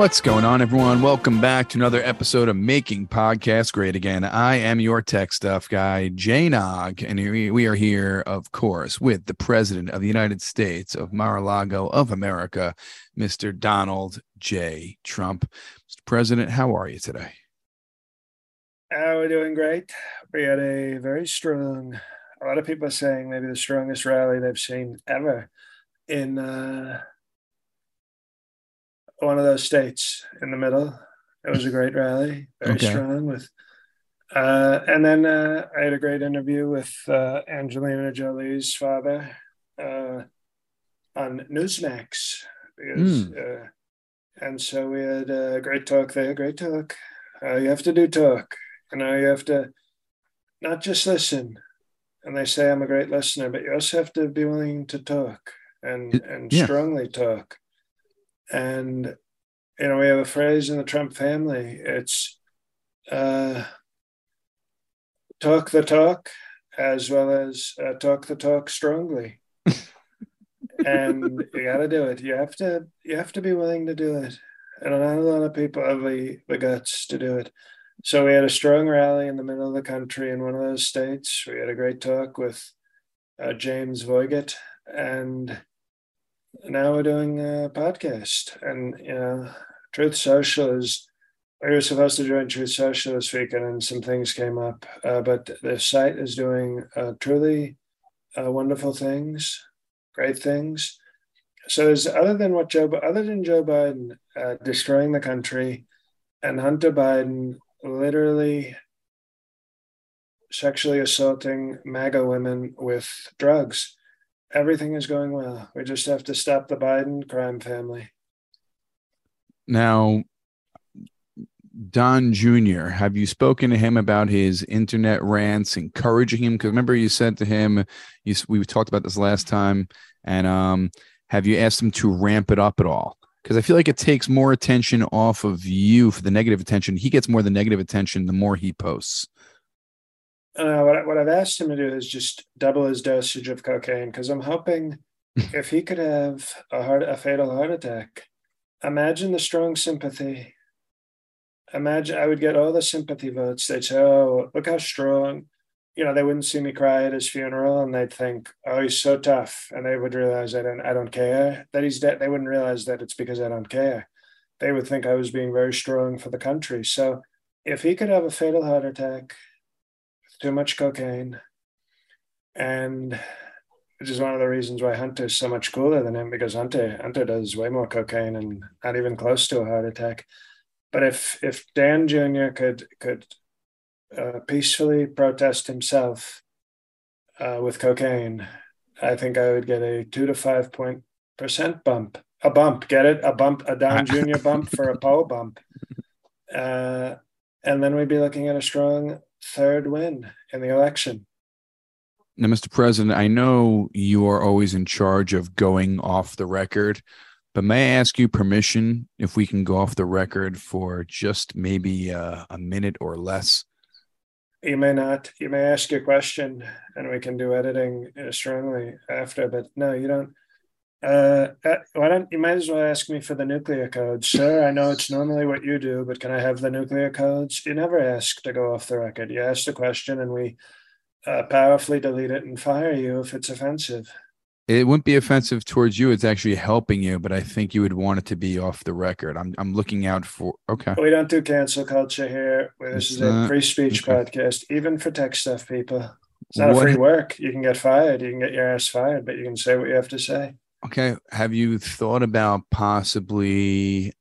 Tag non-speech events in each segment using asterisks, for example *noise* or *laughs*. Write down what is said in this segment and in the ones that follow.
What's going on, everyone? Welcome back to another episode of Making Podcasts Great Again. I am your tech stuff guy, Jay Nog, and we are here, of course, with the President of the United States of Mar-a-Lago of America, Mr. Donald J. Trump. Mr. President, how are you today? Uh, we're doing great. We had a very strong, a lot of people are saying maybe the strongest rally they've seen ever in uh, one of those states in the middle. It was a great rally, very okay. strong with. Uh, and then uh, I had a great interview with uh, Angelina Jolie's father uh, on Newsmax. Because, mm. and so we had a great talk there, great talk. Uh, you have to do talk. You know, you have to not just listen. And they say I'm a great listener, but you also have to be willing to talk and, and yeah. strongly talk. And, you know, we have a phrase in the Trump family it's uh, talk the talk as well as uh, talk the talk strongly. *laughs* and you got to do it. You have to, you have to be willing to do it. And not a lot of people have the, the guts to do it. So we had a strong rally in the middle of the country in one of those states. We had a great talk with uh, James Voigt, and now we're doing a podcast. And you know, Truth Social is. We were supposed to join Truth Social this weekend, and some things came up. Uh, but the site is doing uh, truly uh, wonderful things, great things. So, there's other than what Joe, other than Joe Biden uh, destroying the country, and Hunter Biden literally sexually assaulting MAGA women with drugs. Everything is going well. We just have to stop the Biden crime family. Now, Don Jr., have you spoken to him about his internet rants, encouraging him? Because remember, you said to him, you, we talked about this last time, and um, have you asked him to ramp it up at all? because I feel like it takes more attention off of you for the negative attention. He gets more the negative attention the more he posts. Uh, what, I, what I've asked him to do is just double his dosage of cocaine because I'm hoping *laughs* if he could have a heart, a fatal heart attack, imagine the strong sympathy. Imagine I would get all the sympathy votes. They'd say, "Oh, look how strong." you know, they wouldn't see me cry at his funeral and they'd think, oh, he's so tough. And they would realize I don't, I don't care that he's dead. They wouldn't realize that it's because I don't care. They would think I was being very strong for the country. So if he could have a fatal heart attack, too much cocaine, and which is one of the reasons why Hunter's so much cooler than him because Hunter Hunter does way more cocaine and not even close to a heart attack. But if if Dan Jr. could could uh, peacefully protest himself uh, with cocaine, I think I would get a two to five point percent bump. A bump, get it? A bump, a Don Jr. bump for a Poe bump. *laughs* Uh, and then we'd be looking at a strong third win in the election. Now, Mr. President, I know you are always in charge of going off the record, but may I ask you permission if we can go off the record for just maybe uh, a minute or less? you may not you may ask your question and we can do editing strongly after but no you don't uh, uh, why don't you might as well ask me for the nuclear codes sir i know it's normally what you do but can i have the nuclear codes you never ask to go off the record you ask the question and we uh, powerfully delete it and fire you if it's offensive it wouldn't be offensive towards you. It's actually helping you, but I think you would want it to be off the record. I'm I'm looking out for okay. We don't do cancel culture here. This is a free speech okay. podcast, even for tech stuff people. It's not what, a free work. You can get fired. You can get your ass fired, but you can say what you have to say. Okay. Have you thought about possibly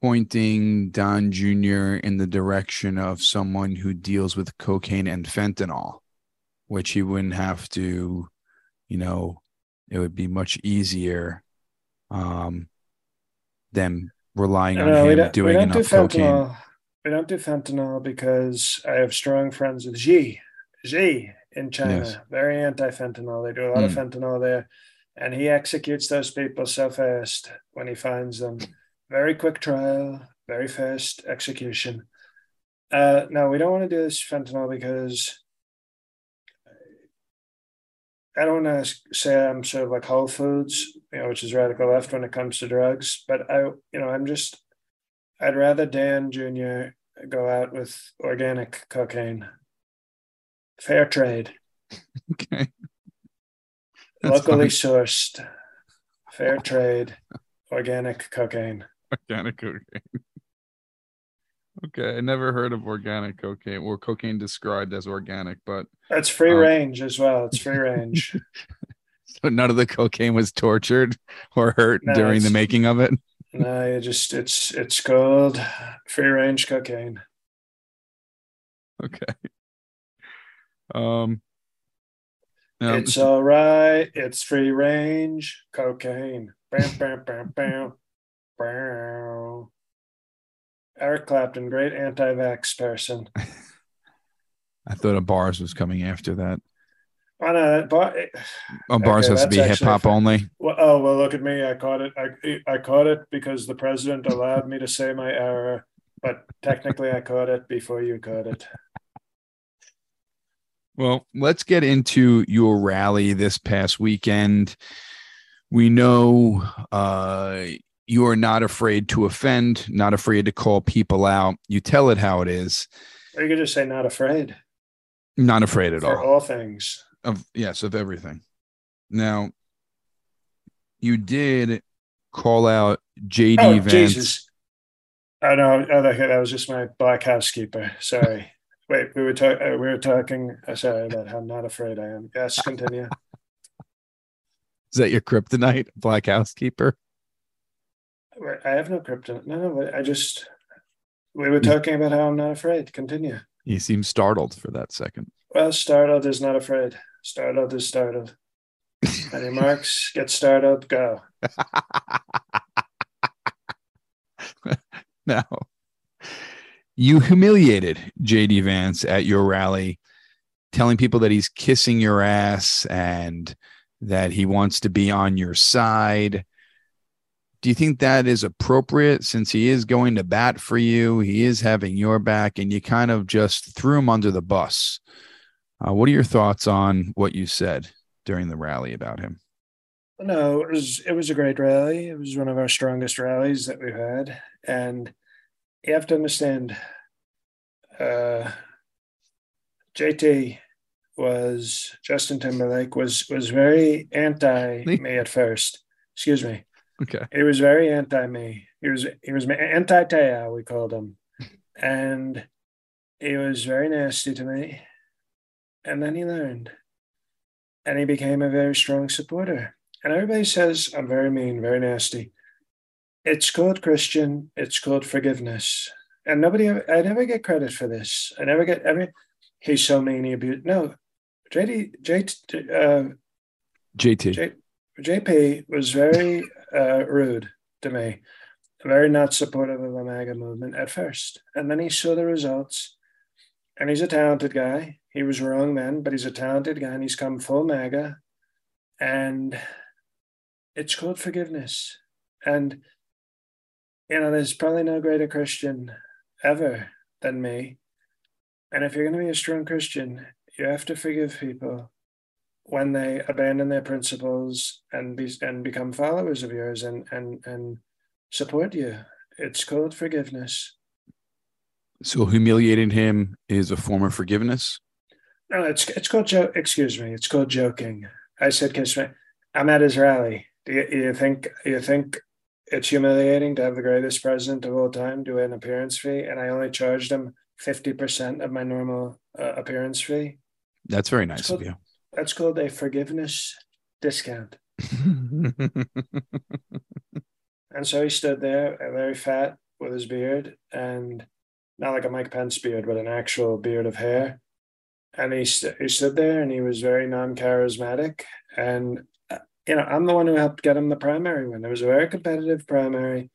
pointing Don Jr. in the direction of someone who deals with cocaine and fentanyl, which he wouldn't have to you know, it would be much easier um, than relying on him doing enough do cocaine. We don't do fentanyl because I have strong friends with Xi, Xi in China, yes. very anti-fentanyl. They do a lot mm. of hmm. fentanyl there, and he executes those people so fast when he finds them. Very quick trial, very fast execution. Uh, we don't want to do this fentanyl because I don't want to say I'm sort of like Whole Foods, you know, which is radical left when it comes to drugs, but I, you know, I'm just I'd rather Dan Jr. go out with organic cocaine. Fair trade. *laughs* Okay. That's locally fine. sourced, fair trade, organic cocaine. Organic cocaine. *laughs* Okay, I never heard of organic cocaine or cocaine described as organic, but That's free Um, range as well. It's free range. *laughs* so none of the cocaine was tortured or hurt No, during the making of it. *laughs* no, you just it's it's called free range cocaine. Okay. Um. Now- it's all right. It's free range cocaine. Bam, bam, bam, bam, bam. Eric Clapton, great anti-vax person. I thought a bars was coming after that. Oh no, that, but Oh, bars Okay, has to be hip hop only. Well, oh well, look at me. I caught it. I I caught it because the president allowed me to say my error, but technically I caught it before you caught it. Well, let's get into your rally this past weekend. We know uh, you are not afraid to offend, not afraid to call people out. You tell it how it is, Or you could just say not afraid not afraid at for all. all things. Of yes, of everything. Now, you did call out JD Oh Vance. Jesus! Oh no, oh, okay, that was just my black housekeeper. Sorry. Wait, we were talking. Uh, we were talking. Uh, sorry about how not afraid I am. Yes, continue. *laughs* Is that your kryptonite, Black Housekeeper? I have no kryptonite. No, no. I just. We were talking about how I'm not afraid. Continue. You seem startled for that second. Well, startled is not afraid. Startled is startled. Any *laughs* marks? Get startled. Go. *laughs* now, you humiliated JD Vance at your rally, telling people that he's kissing your ass and that he wants to be on your side. Do you think that is appropriate since he is going to bat for you? He is having your back, and you kind of just threw him under the bus. Uh, what are your thoughts on what you said during the rally about him? No, it was it was a great rally. It was one of our strongest rallies that we've had, and you have to understand. Uh, JT was Justin Timberlake was was very anti me *laughs* at first. Excuse me. Okay. He was very anti me. He was he was anti Teo, we called him, *laughs* and he was very nasty to me. And then he learned, and he became a very strong supporter. And everybody says I'm very mean, very nasty. It's called Christian. It's called forgiveness. And nobody, I never get credit for this. I never get. I mean, he's so mean. He abused. No, JD, J, uh, JT. J, JP was very uh, rude to me, very not supportive of the MAGA movement at first. And then he saw the results, and he's a talented guy. He was wrong then, but he's a talented guy, and he's come full MAGA. And it's called forgiveness. And, you know, there's probably no greater Christian ever than me. And if you're going to be a strong Christian, you have to forgive people when they abandon their principles and be and become followers of yours and and and support you. It's called forgiveness. So humiliating him is a form of forgiveness. No, it's it's called joke. Excuse me. It's called joking. I said, "Kiss me." I'm at his rally. Do you, you think you think it's humiliating to have the greatest president of all time do an appearance fee, and I only charged him fifty percent of my normal uh, appearance fee? That's very nice called- of you. That's called a forgiveness discount. *laughs* And so he stood there, uh, very fat with his beard, and not like a Mike Pence beard, but an actual beard of hair. And he, st- he stood there and he was very non charismatic. And, you know, I'm the one who helped get him the primary win. It was a very competitive primary.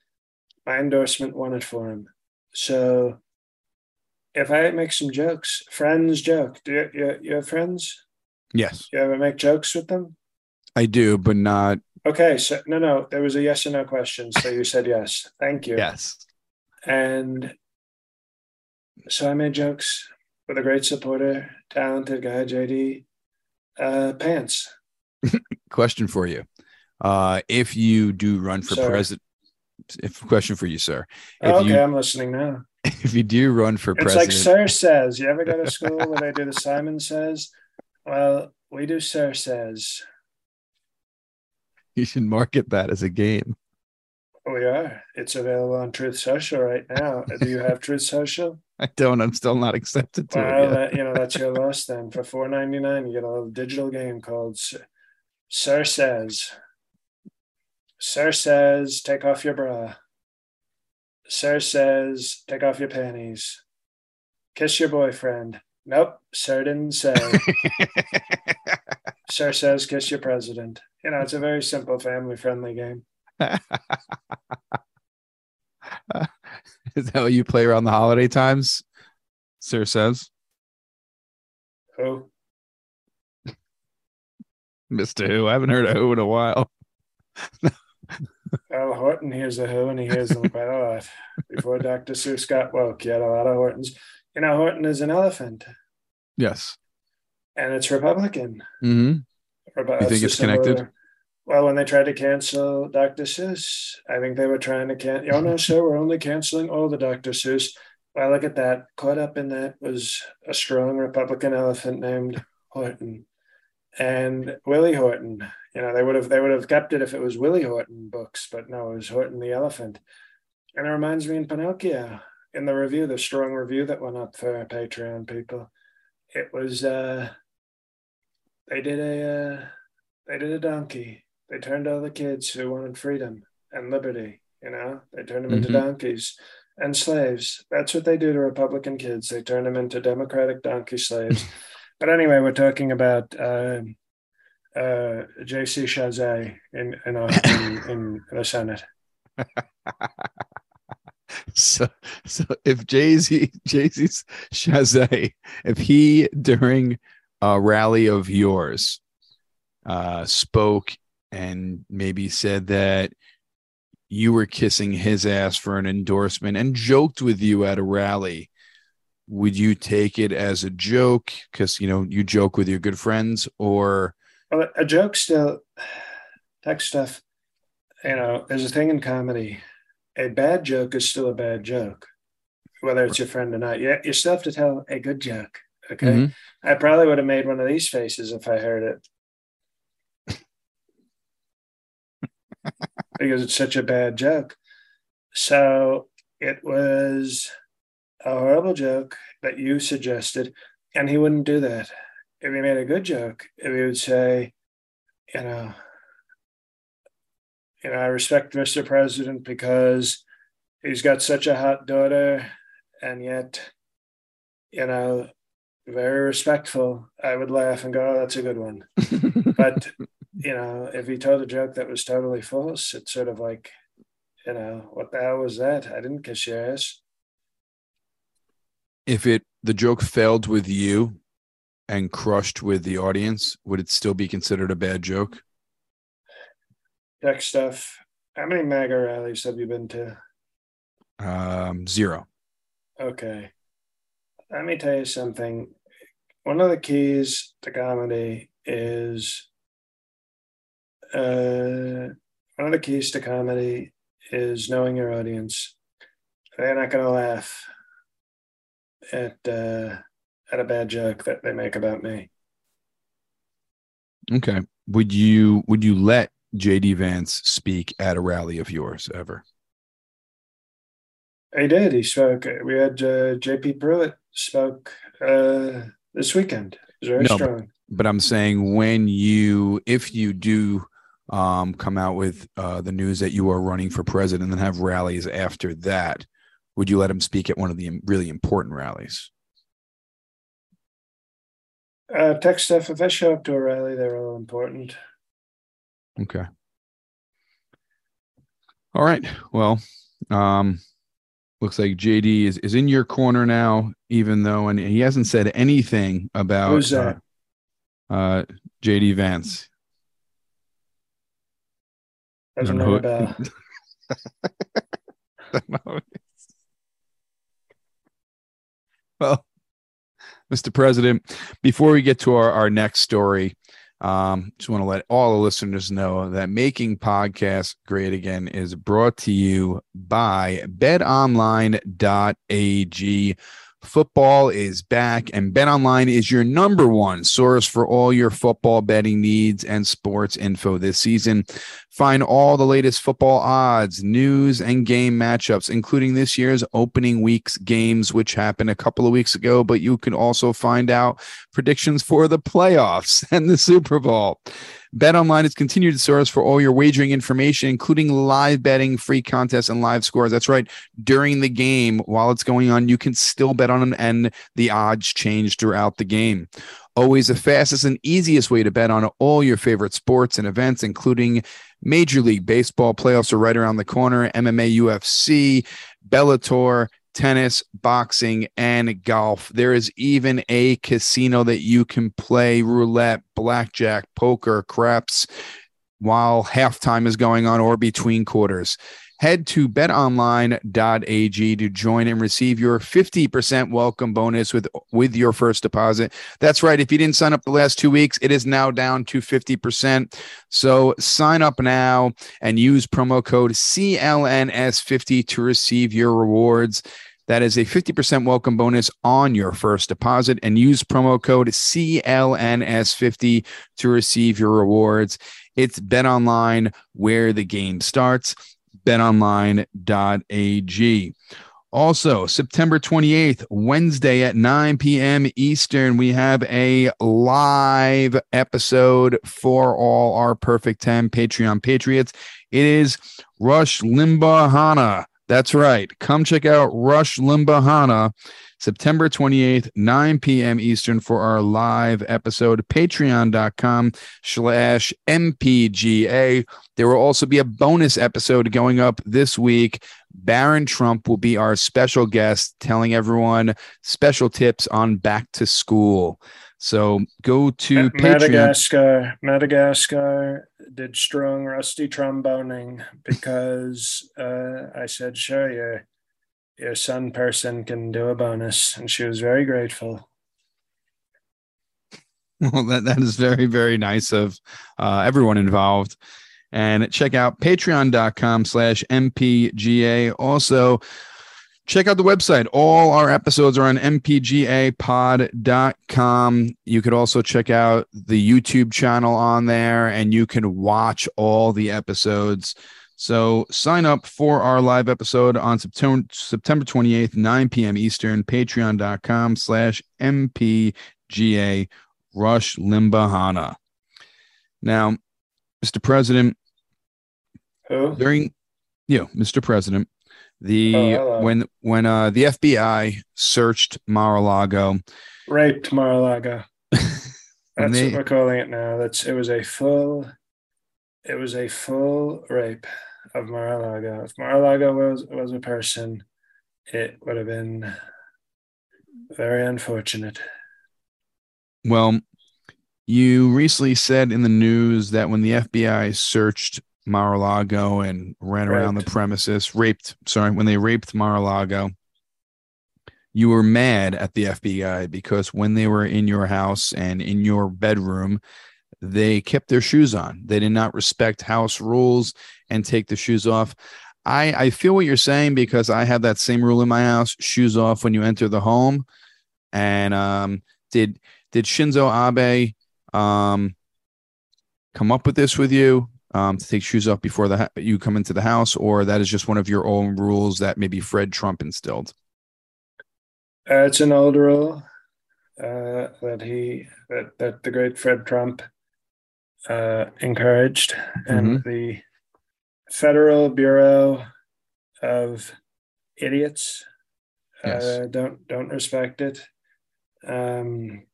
My endorsement won it for him. So if I make some jokes, friends joke. Do you, you, you have friends? yes, You ever make jokes with them? I do, but not Okay. So, no, no, there was a yes or no question. So you said yes. Thank you. yes. And so I made jokes with a great supporter, talented guy, JD uh, Pants. *laughs* Question for you: uh, If you do run for president, if question for you, sir. If okay, you, I'm listening now. *laughs* If you do run for it's president, it's like Sir says. You ever go to school where they do the Simon says? Well, we do Sir says. You should market that as a game. We are. It's available on Truth Social right now. Do you have Truth Social? *laughs* I don't. I'm still not accepted to well, it. That, you know, that's your loss then. For four ninety nine, you get a little digital game called Sir Says. Sir says, take off your bra. Sir says, take off your panties. Kiss your boyfriend. Nope, Sir didn't say. *laughs* Sir says, kiss your president. You know, it's a very simple family friendly game. *laughs* Is that what you play around the holiday times? Sir says. Who? Mr. Who. I haven't heard of Who in a while. *laughs* Al Horton hears a Who and he hears them quite a lot. Before Dr. Seuss got woke, he had a lot of Hortons. You know, Horton is an elephant. Yes. And it's Republican. Mm-hmm. you think it's connected? Well, when they tried to cancel Dr. Seuss, I think they were trying to cancel. Oh no, sir, we're only canceling all the Dr. Seuss. Well, look at that. Caught up in that was a strong Republican elephant named Horton, and Willie Horton. You know, they would have they would have kept it if it was Willie Horton books, but no, it was Horton the elephant. And it reminds me in Pinocchio, in the review, the strong review that went up for Patreon people. It was uh they did a uh, they did a donkey they turned all the kids who wanted freedom and liberty, you know, they turned them mm-hmm. into donkeys and slaves. That's what they do to Republican kids. They turn them into Democratic donkey slaves. *laughs* but anyway, we're talking about uh, uh, J.C. Chazet in in, in, *laughs* in the Senate. *laughs* so, so if Jay Z, Jay Z's Chazet, if he during a rally of yours uh, spoke and maybe said that you were kissing his ass for an endorsement and joked with you at a rally would you take it as a joke? Because you know you joke with your good friends or well, a joke still tech stuff you know there's a thing in comedy. A bad joke is still a bad joke whether it's your friend or not. You, you still have to tell a good joke okay? Mm-hmm. i probably would have made one of these faces if i heard it. *laughs* Because it's such a bad joke. So it was a horrible joke that you suggested, and he wouldn't do that. If he made a good joke, if he would say, you know, you know, I respect Mr. President because he's got such a hot daughter, and yet, you know, very respectful. I would laugh and go, "Oh, that's a good one." *laughs* but you know, if he told a joke that was totally false, it's sort of like, you know, what the hell was that? I didn't kiss your ass. If it the joke failed with you and crushed with the audience, would it still be considered a bad joke? Tech stuff. How many MAGA rallies have you been to? Um, zero. Okay. Let me tell you something. One of the keys to comedy is uh, one of the keys to comedy is knowing your audience. They're not going to laugh at uh, at a bad joke that they make about me. Okay. Would you would you let JD Vance speak at a rally of yours ever? He did. He spoke. We had uh, JP Pruitt spoke uh, this weekend. It was very no, strong. But, but I'm saying when you, if you do um, come out with uh, the news that you are running for president and have rallies after that, would you let him speak at one of the really important rallies? Uh, tech stuff. If I show up to a rally, they're all important. Okay. All right. Well, um, looks like JD is, is in your corner now, even though, and he hasn't said anything about Who's that? Uh, uh, JD Vance. Doesn't know a bell. *laughs* *laughs* well, Mr. President, before we get to our, our next story, Um, just want to let all the listeners know that making podcasts great again is brought to you by betonline.ag. Football is back, and BetOnline is your number one source for all your football betting needs and sports info this season. Find all the latest football odds, news, and game matchups, including this year's opening week's games, which happened a couple of weeks ago. But you can also find out predictions for the playoffs *laughs* and the Super Bowl. BetOnline is continued to source for all your wagering information, including live betting, free contests, and live scores. That's right. During the game, while it's going on, you can still bet on them, and the odds change throughout the game. Always the fastest and easiest way to bet on all your favorite sports and events, including Major League Baseball playoffs are right around the corner, MMA, UFC, Bellator, tennis, boxing, and golf. There is even a casino that you can play roulette, blackjack, poker, craps while halftime is going on or between quarters. Head to betonline.ag to join and receive your 50% welcome bonus with, with your first deposit. That's right. If you didn't sign up the last two weeks, it is now down to 50%. So sign up now and use promo code CLNS50 to receive your rewards. That is a 50% welcome bonus on your first deposit and use promo code CLNS50 to receive your rewards. It's Bet Online where the game starts betonline.ag. Also, September 28th, Wednesday at 9 p.m. Eastern, we have a live episode for all our Perfect 10 Patreon Patriots. It is Rush Limbahana. That's right. Come check out Rush Limbahana September 28th, 9 p.m. Eastern for our live episode, patreon.com slash MPGA. There will also be a bonus episode going up this week. Barron Trump will be our special guest, telling everyone special tips on back to school. So go to Madagascar. Patreon. Madagascar did strong rusty tromboning because uh, I said, sure, you're your son person can do a bonus. And she was very grateful. *laughs* Well, that, that is very, very nice of uh, everyone involved. And check out patreon.com slash MPGA. Also, check out the website. All our episodes are on mpgapod.com. You could also check out the YouTube channel on there and you can watch all the episodes. So sign up for our live episode on September September 28th, 9 p.m. Eastern, patreon.com slash MPGA Rush Limbahana. Now, Mr. President, Who? during you know, Mr. President, the oh, when when uh the FBI searched Mar-a-Lago, raped Mar-a-Lago. *laughs* That's they, what we're calling it now. That's it was a full it was a full rape of Mar-a-Lago. If Mar-a-Lago was was a person, it would have been very unfortunate. Well, you recently said in the news that when the FBI searched Mar-a-Lago and ran raped. around the premises, raped, sorry, when they raped Mar-a-Lago, you were mad at the FBI because when they were in your house and in your bedroom, they kept their shoes on. They did not respect house rules and take the shoes off. I, I feel what you're saying because I have that same rule in my house: shoes off when you enter the home. And um, did did Shinzo Abe um, come up with this with you um, to take shoes off before the you come into the house, or that is just one of your own rules that maybe Fred Trump instilled? Uh, it's an old rule uh, that he that that the great Fred Trump uh, encouraged, and mm-hmm. the Federal Bureau of Idiots yes. uh, don't don't respect it. Um,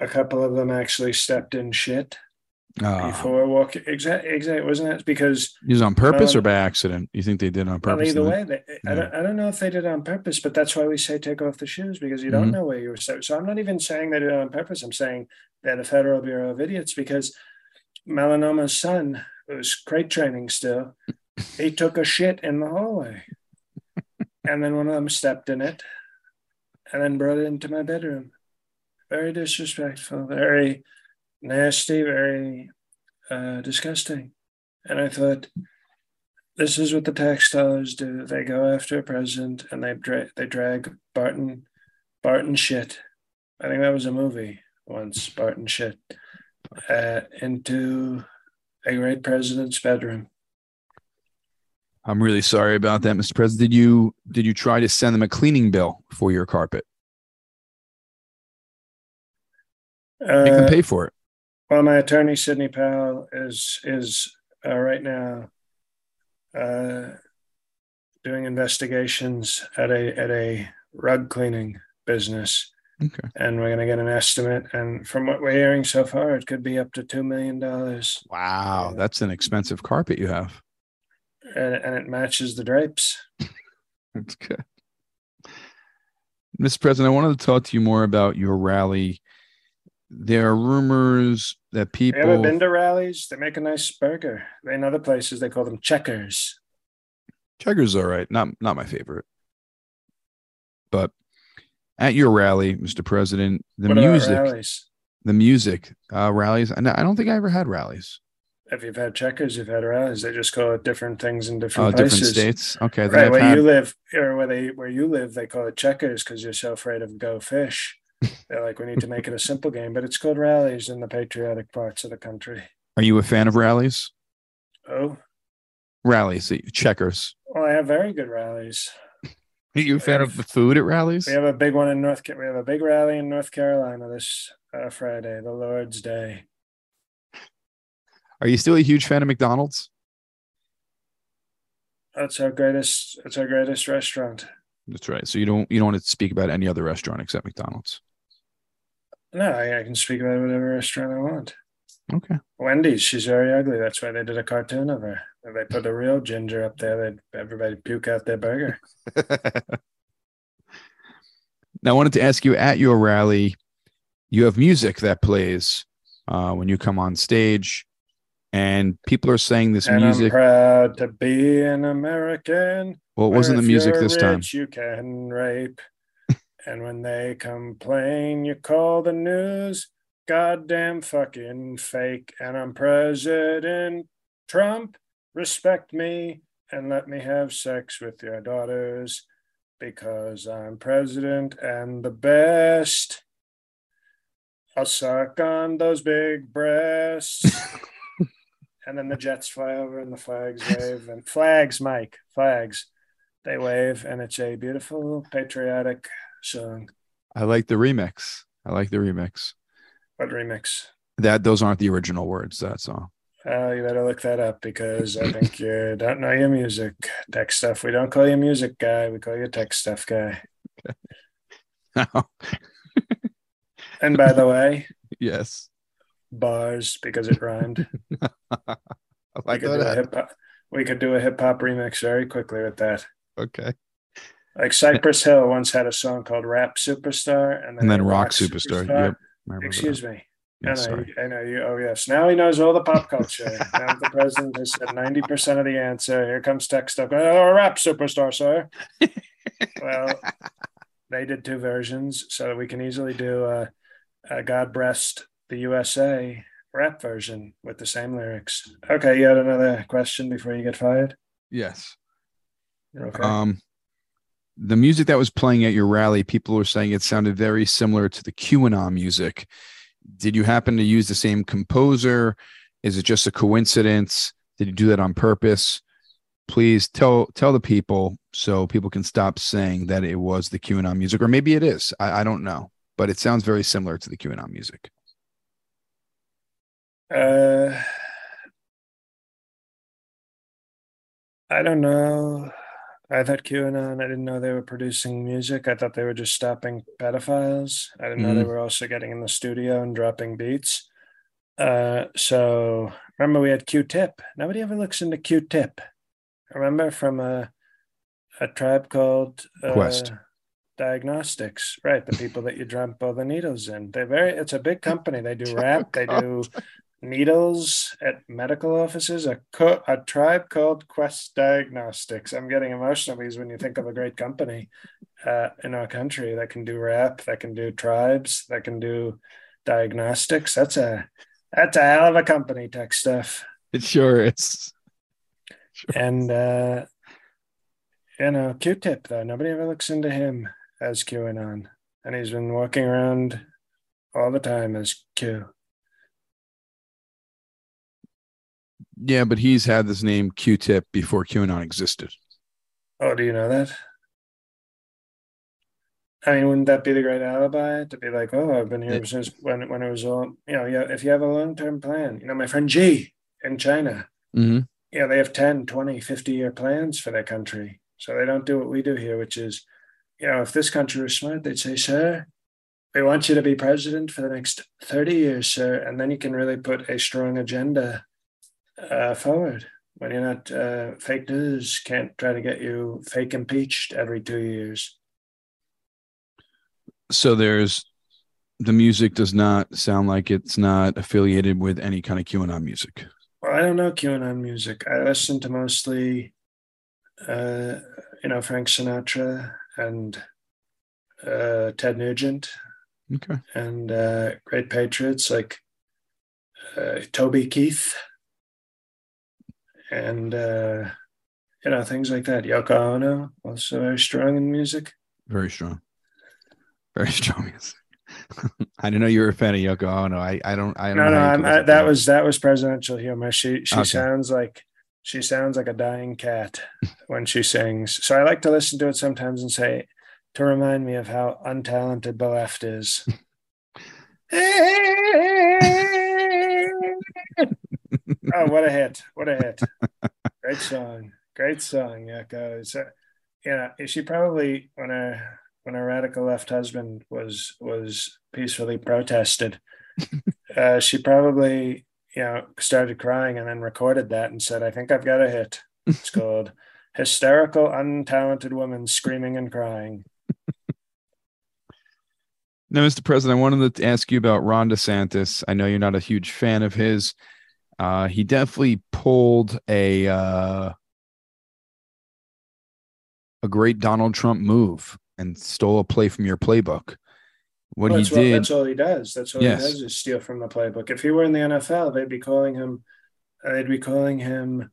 a couple of them actually stepped in shit uh, before walking. Exactly, exactly. Wasn't it because it was on purpose or by accident? You think they did on purpose? Well, either way, they, yeah. I, don't, I don't know if they did it on purpose, but that's why we say take off the shoes because you don't mm-hmm. know where you were. So so I'm not even saying they did it on purpose. I'm saying they're the Federal Bureau of Idiots because Melanoma's son, was crate training still, he took a shit in the hallway. and then one of them stepped in it and then brought it into my bedroom. Very disrespectful, very nasty, very uh, disgusting. And I thought, this is what the tax dollars do. They go after a president and they dra- they drag Barton Barton shit. I think that was a movie once. Barton shit uh, into a great president's bedroom. I'm really sorry about that, Mr. President. Did you did you try to send them a cleaning bill for your carpet? Uh, Make them pay for it. Well, my attorney Sidney Powell is is uh, right now uh, doing investigations at a at a rug cleaning business, Okay. and we're going to get an estimate. And from what we're hearing so far, it could be up to two million dollars, Wow, that's an expensive carpet you have. and, and it matches the drapes. *laughs* That's good. Mr. President, I wanted to talk to you more about your rally. There are rumors that people. you ever been to rallies? They make a nice burger. In other places, they call them checkers. Checkers, all right. Not not my favorite. But at your rally, Mr. President, the what music, the music uh, rallies. And I don't think I ever had rallies. If you've had checkers, you've had rallies. They just call it different things in different different places. states. Okay, Right I've where had- you live, or where they where you live, they call it checkers because you're so afraid of go fish. They're like, we need to make it a simple game, but it's called rallies in the patriotic parts of the country. Are you a fan of rallies? Oh, Rallies, checkers. well, I have very good rallies. Are you a fan of the food at rallies? We have a big one in North. Ca- We have a big rally in North Carolina this uh, Friday, the Lord's Day. Are you still a huge fan of McDonald's? That's our greatest. It's our greatest restaurant. That's right. So you don't you don't want to speak about any other restaurant except McDonald's. No, I, I can speak about whatever restaurant I want. Okay. Wendy's, she's very ugly. That's why they did a cartoon of her. If they put a real ginger up there, they'd everybody puke out their burger. *laughs* now I wanted to ask you at your rally, you have music that plays uh, when you come on stage, and people are saying this and I'm music. proud to be an American. Well, it wasn't the music this time. You can rape. And when they complain, you call the news. Goddamn fucking fake. And I'm President Trump. Respect me and let me have sex with your daughters because I'm president and the best. I'll suck on those big breasts. *laughs* and then the jets fly over and the flags wave and flags, Mike, flags. They wave and it's a beautiful patriotic song. I like the remix. I like the remix. What remix? That those aren't the original words. That's all. Uh, you better look that up because I think you don't know your music tech stuff. We don't call you music guy. We call you tech stuff guy. *laughs* And by the way, yes. bars because it rhymed. *laughs* I We like could do a hip hop. We could do a hip hop remix very quickly with that. Okay. Like Cypress Hill once had a song called "Rap Superstar" and then, And then Rock Superstar. Yep. Remember that. Excuse me. Yeah, I know, sorry. you, I know you. Oh yes. Now he knows all the pop culture. *laughs* now the president has said ninety percent of the answer. Here comes tech stuff. Oh, rap superstar, sir. *laughs* well, they did two versions, so we can easily do a, a "God Bless the USA" rap version with the same lyrics. Okay, you had another question before you get fired. Yes. Okay. Um, the music that was playing at your rally, people were saying it sounded very similar to the QAnon music. Did you happen to use the same composer? Is it just a coincidence? Did you do that on purpose? Please tell tell the people so people can stop saying that it was the QAnon music, or maybe it is. I, I don't know, but it sounds very similar to the QAnon music. Uh, I don't know. I thought QAnon, I didn't know they were producing music. I thought they were just stopping pedophiles. I didn't know they Mhm. were also getting in the studio and dropping beats. Uh, so remember we had Q-Tip. Nobody ever looks into Q-Tip. Remember from a a tribe called uh, Quest. Diagnostics, right? The people that you dump all the needles in. They're very. It's a big company. They do *laughs* rap. They do needles at medical offices. A co- a tribe called Quest Diagnostics. I'm getting emotional because when you think of a great company uh, in our country that can do rap, that can do tribes, that can do diagnostics, that's a That's a hell of a company, tech stuff. It sure is. Sure. And uh, you know, Q-Tip though, nobody ever looks into him as QAnon, and he's been walking around all the time as Q. Yeah, but he's had this name Q-Tip before QAnon existed. Oh, do you know that? I mean, wouldn't that be the great alibi to be like, oh, I've been here since when when it was all, you know, yeah, if you have a long term plan, you know, my friend G in China, mm-hmm. yeah, they have 10, 20, 50 year plans for their country. So they don't do what we do here, which is, you know, if this country was smart, they'd say, sir, we want you to be president for the next 30 years, sir. And then you can really put a strong agenda uh, forward when you're not uh, fake news, can't try to get you fake impeached every two years so there's the music does not sound like it's not affiliated with any kind of QAnon music. Well, I don't know QAnon music. I listen to mostly, uh, you know, Frank Sinatra and uh, Ted Nugent. Okay. And uh, great patriots like uh, Toby Keith and, uh, you know, things like that. Yoko Ono, also very strong in music. Very strong. Very *laughs* strong music. *laughs* I didn't know you were a fan of Yoko Ono. I, I don't. I don't no, no. I, that was that was presidential humor. She she okay. sounds like she sounds like a dying cat *laughs* when she sings. So I like to listen to it sometimes and say to remind me of how untalented the left is. Oh, what a hit! What a hit! *laughs* Great song. Great song. Yoko. So, you know, she probably when her when a radical left husband was was peacefully protested, *laughs* uh, she probably you know started crying and then recorded that and said, "I think I've got a hit." It's *laughs* called "Hysterical Untalented Woman Screaming and Crying." Now, Mr. President, I wanted to ask you about Ron DeSantis. I know you're not a huge fan of his. Uh, he definitely pulled a uh, a great Donald Trump move and stole a play from your playbook. What well, he did. that's all he does. That's all yes. he does is steal from the playbook. If he were in the NFL, they'd be calling him. They'd be calling him.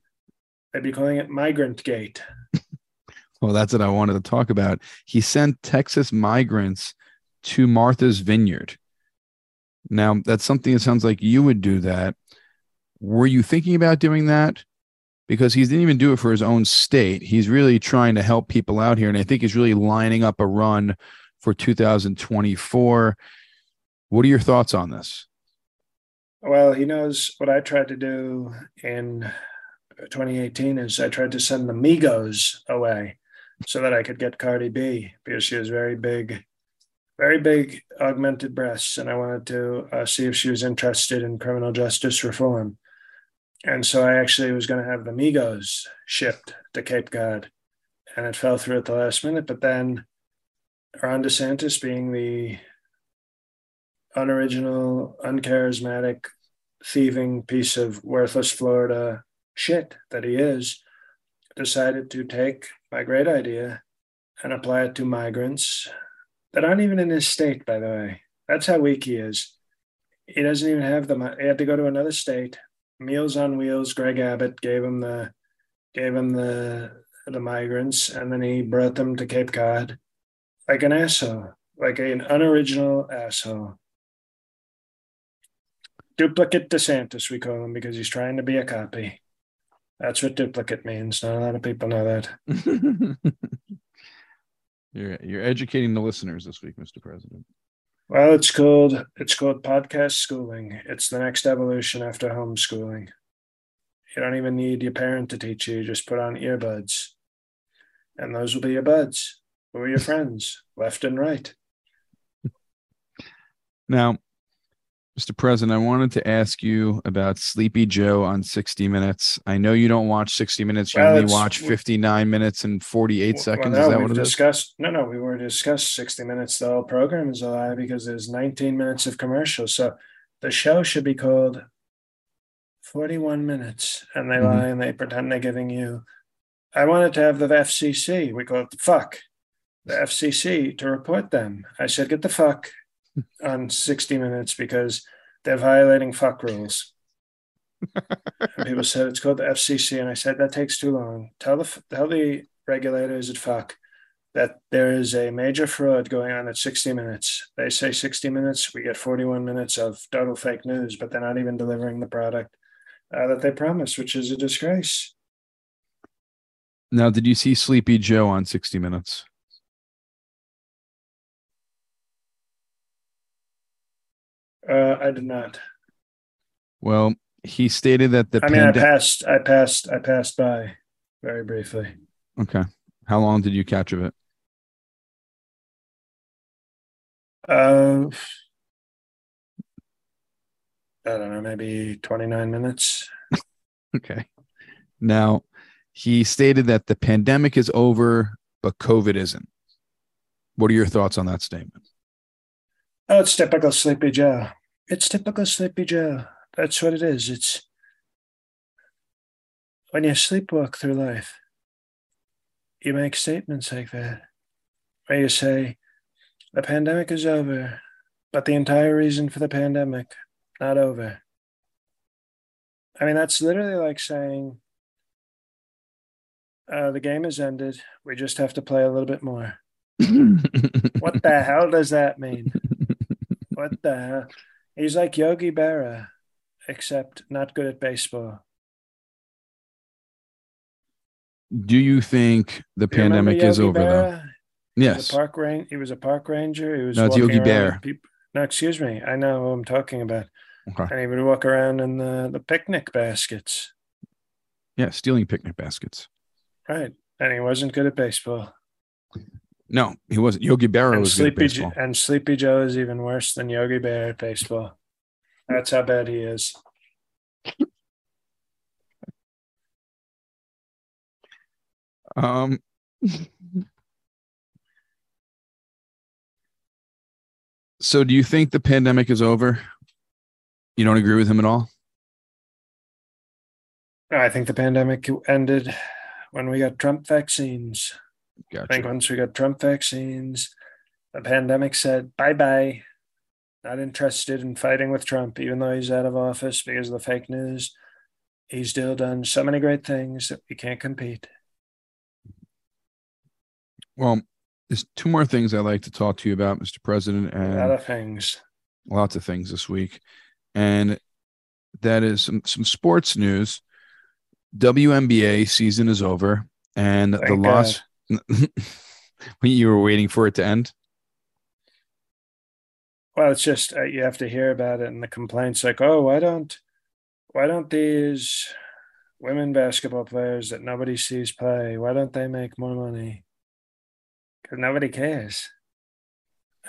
They'd be calling it Migrant Gate. *laughs* well, that's what I wanted to talk about. He sent Texas migrants to Martha's Vineyard. Now, that's something that sounds like you would do that. Were you thinking about doing that? because he didn't even do it for his own state. He's really trying to help people out here. And I think he's really lining up a run for 2024. What are your thoughts on this? Well, he knows what I tried to do in 2018 is I tried to send the Migos away so that I could get Cardi B because she has very big, very big augmented breasts. And I wanted to uh, see if she was interested in criminal justice reform. And so I actually was going to have the Migos shipped to Cape Cod, and it fell through at the last minute. But then Ron DeSantis, being the unoriginal, uncharismatic, thieving piece of worthless Florida shit that he is, decided to take my great idea and apply it to migrants that aren't even in his state, by the way. That's how weak he is. He doesn't even have them. He had to go to another state Meals on Wheels, Greg Abbott gave him the gave him the the migrants, and then he brought them to Cape Cod like an asshole, like an unoriginal asshole. Duplicate DeSantis, we call him because he's trying to be a copy. That's what duplicate means. Not a lot of people know that. *laughs* you're you're educating the listeners this week, Mr. President. Well, it's called it's called podcast schooling. It's the next evolution after homeschooling. You don't even need your parent to teach you. You just put on earbuds, and those will be your buds. Who are your friends, left and right? Now, Mr. President, I wanted to ask you about Sleepy Joe on 60 Minutes. I know you don't watch 60 Minutes. You well, only watch 59 minutes and 48 well, seconds. No, is that what it discussed, is? No, no, we were discussed 60 Minutes. The whole program is a lie because there's 19 minutes of commercials. So the show should be called 41 Minutes. And they mm-hmm. lie and they pretend they're giving you. I wanted to have the FCC. We call it the fuck, the FCC to report them. I said, get the fuck on 60 Minutes because they're violating fuck rules. people said it's called the FCC, and I said that takes too long. Tell the tell the regulators at fuck that there is a major fraud going on at 60 minutes. They say 60 minutes, we get 41 minutes of total fake news, but they're not even delivering the product uh, that they promised, which is a disgrace. Now, did you see Sleepy Joe on 60 Minutes? Uh, I did not. Well, he stated that the I mean, I passed, I passed, I passed by very briefly. Okay. How long did you catch of it? Uh, I don't know, maybe 29 minutes. okay. Now, he stated that the pandemic is over, but COVID isn't. What are your thoughts on that statement? Oh, it's typical Sleepy Joe. It's typical Sleepy Joe. That's what it is. It's when you sleepwalk through life, you make statements like that, where you say, the pandemic is over, but the entire reason for the pandemic, not over. I mean, that's literally like saying, uh, the game has ended. We just have to play a little bit more. *laughs* what the hell does that mean? What the hell? He's like Yogi Berra, except not good at baseball. Do you think the pandemic is over Berra? though? Yes. park ranger. He was a park ranger. He was. No, it's Yogi Bear. People, no, excuse me. I know who I'm talking about. Okay. And he would walk around in the, the picnic baskets. Yeah, stealing picnic baskets. Right. And he wasn't good at baseball. No, he wasn't. Yogi Berra was Sleepy baseball. and Sleepy Joe is even worse than Yogi Bear at baseball. That's how bad he is. Um *laughs* So do you think the pandemic is over? You don't agree with him at all? I think the pandemic ended when we got Trump vaccines. Gotcha. I think once we got Trump vaccines, the pandemic said bye bye. Not interested in fighting with Trump, even though he's out of office because of the fake news. He's still done so many great things that we can't compete. Well, there's two more things I'd like to talk to you about, Mr. President. And a lot of things. Lots of things this week. And that is some, some sports news. WNBA season is over. And Thank the loss *laughs* you were waiting for it to end? Well, it's just uh, you have to hear about it and the complaints like, oh, why don't why don't these women basketball players that nobody sees play, why don't they make more money? because nobody cares.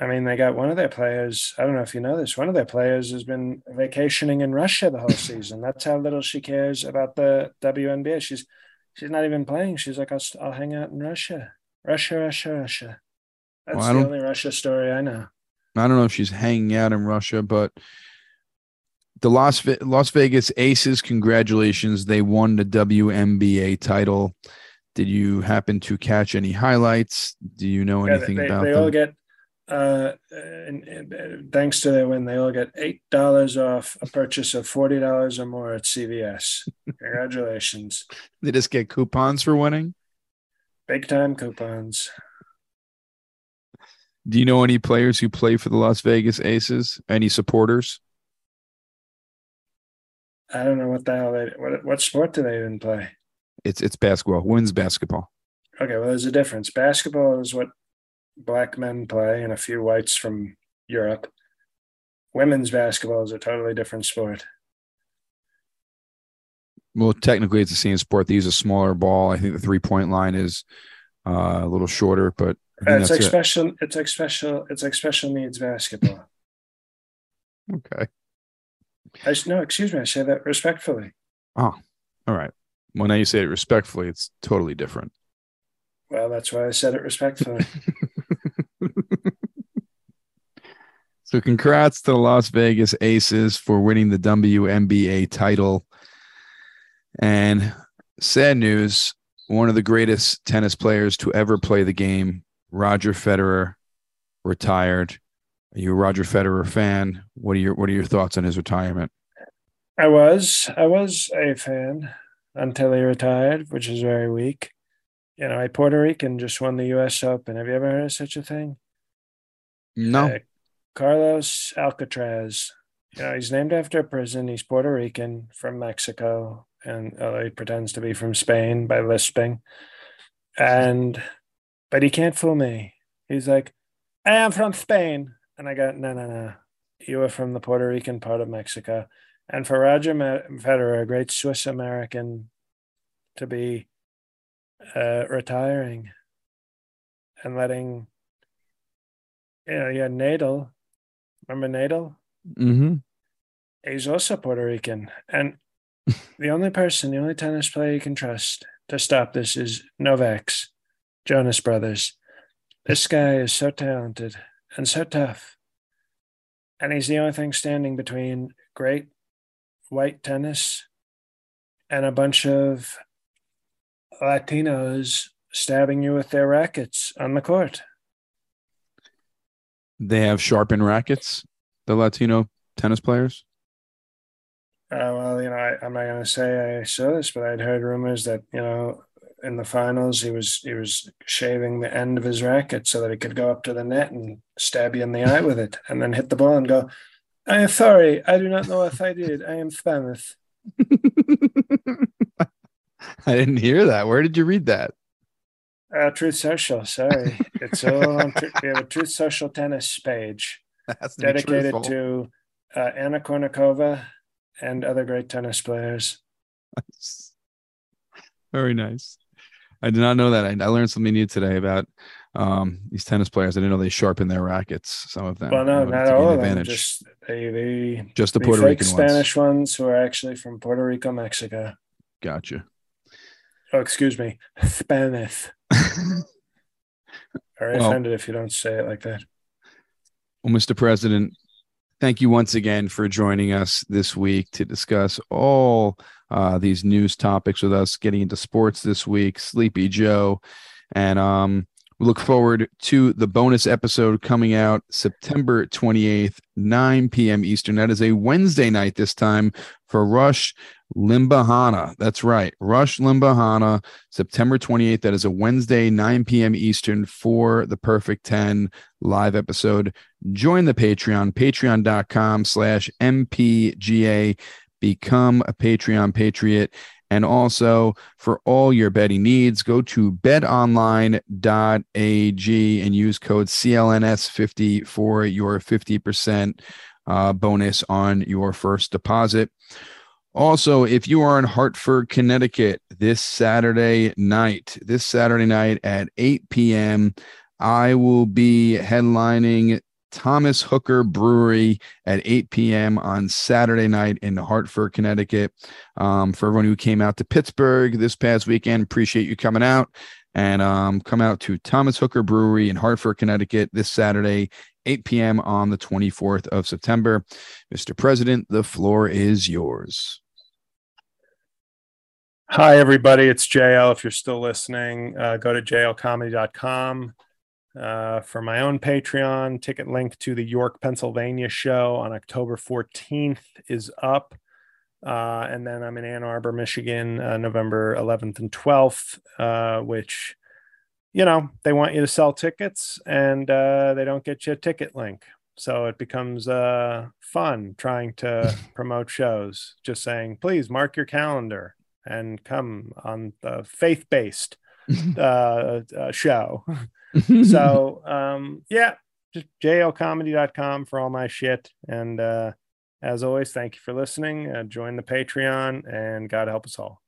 I mean, they got one of their players. I don't know if you know this. One of their players has been vacationing in Russia the whole season. That's how little she cares about the WNBA. She's she's not even playing. She's like, I'll, I'll hang out in Russia, Russia, Russia, Russia. That's well, the only Russia story I know. I don't know if she's hanging out in Russia, but the Las Las Vegas Aces, congratulations! They won the WNBA title. Did you happen to catch any highlights? Do you know anything yeah, they, about they them? all get uh, and, and, thanks to their win, they all get eight dollars off a purchase of forty dollars or more at CVS. *laughs* Congratulations! they just get coupons for winning. Big time coupons. Do you know any players who play for the Las Vegas Aces? Any supporters? I don't know what the hell they what what sport do they even play? It's it's basketball, women's basketball. Okay, well, there's a difference. Basketball is what black men play, and a few whites from Europe. Women's basketball is a totally different sport. Well, technically, it's the same sport. They use a smaller ball. I think the three point line is uh, a little shorter, but it's like it. special. It's like special. It's like special needs basketball. *laughs* okay. I no, excuse me. I say that respectfully. Oh, all right. Well, now you say it respectfully, it's totally different. Well, that's why I said it respectfully. *laughs* so, congrats to the Las Vegas Aces for winning the WNBA title. And sad news one of the greatest tennis players to ever play the game, Roger Federer, retired. Are you a Roger Federer fan? What are your What are your thoughts on his retirement? I was I was a fan until he retired, which is very weak. You know, a Puerto Rican just won the U.S. Open. Have you ever heard of such a thing? No. Uh, Carlos Alcatraz. You know, he's named after a prison. He's Puerto Rican from Mexico, and although he pretends to be from Spain by lisping, and but he can't fool me. He's like, I am from Spain. And I go, no, no, no. You are from the Puerto Rican part of Mexico. And for Roger Federer, a great Swiss American, to be uh, retiring and letting, you know, yeah, Nadal. Remember Nadal? Mm-hmm. He's also Puerto Rican. And *laughs* the only person, the only tennis player you can trust to stop this is Novak's, Jonas Brothers. This guy is so talented and so tough. And he's the only thing standing between great white tennis and a bunch of Latinos stabbing you with their rackets on the court. They have sharpened rackets, the Latino tennis players. Uh, well, you know, I, am not going to say I saw this, but I'd heard rumors that you know in the finals he was he was shaving the end of his racket so that he could go up to the net and stab you in the eye with it and then hit the ball and go i am sorry i do not know if i did i am spanish *laughs* *laughs* i didn't hear that where did you read that uh, truth social sorry it's all on we have a truth social tennis page *laughs* That's dedicated to uh, anna kournikova and other great tennis players very nice I did not know that. I, I learned something new today about um, these tennis players. I didn't know they sharpen their rackets. Some of them. Well, no, not all of them. Just they, they just the Puerto Rican Spanish ones. who are actually from Puerto Rico, Mexico. Gotcha. Oh, excuse me, Spanish. *laughs* Very well, offended if you don't say it like that. Well, Mr. President, thank you once again for joining us this week to discuss all uh, these news topics with us, getting into sports this week, Sleepy Joe. And um, we look forward to the bonus episode coming out September 28th, 9 p.m. Eastern. That is a Wednesday night this time for Rush Limbahana. That's right. Rush Limbahana, September 28th. That is a Wednesday, 9 p.m. Eastern for the Perfect 10 live episode. Join the Patreon, patreon.com slash MPGA become a Patreon Patriot. And also for all your betting needs, go to betonline.ag and use code CLNS50 for your 50% uh, bonus on your first deposit. Also, if you are in Hartford, Connecticut this Saturday night, this Saturday night at 8 p.m., I will be headlining Thomas Hooker Brewery at 8 p.m. on Saturday night in Hartford, Connecticut. Um, for everyone who came out to Pittsburgh this past weekend, appreciate you coming out and um, come out to Thomas Hooker Brewery in Hartford, Connecticut this Saturday, 8 p.m. on the 24th of September. Mr. President, the floor is yours. Hi, everybody. It's JL. If you're still listening, uh, go to jlcomedy.com. Uh, for my own Patreon, ticket link to the York, Pennsylvania show on October 14th is up. Uh, and then I'm in Ann Arbor, Michigan, uh, November 11th and 12th, uh, which, you know, they want you to sell tickets and uh, they don't get you a ticket link. So it becomes uh, fun trying to *laughs* promote shows, just saying, please mark your calendar and come on the faith based *laughs* show. *laughs* so um, yeah, just jlcomedy.com for all my shit. And uh, as always, thank you for listening. Uh, join the Patreon and God help us all.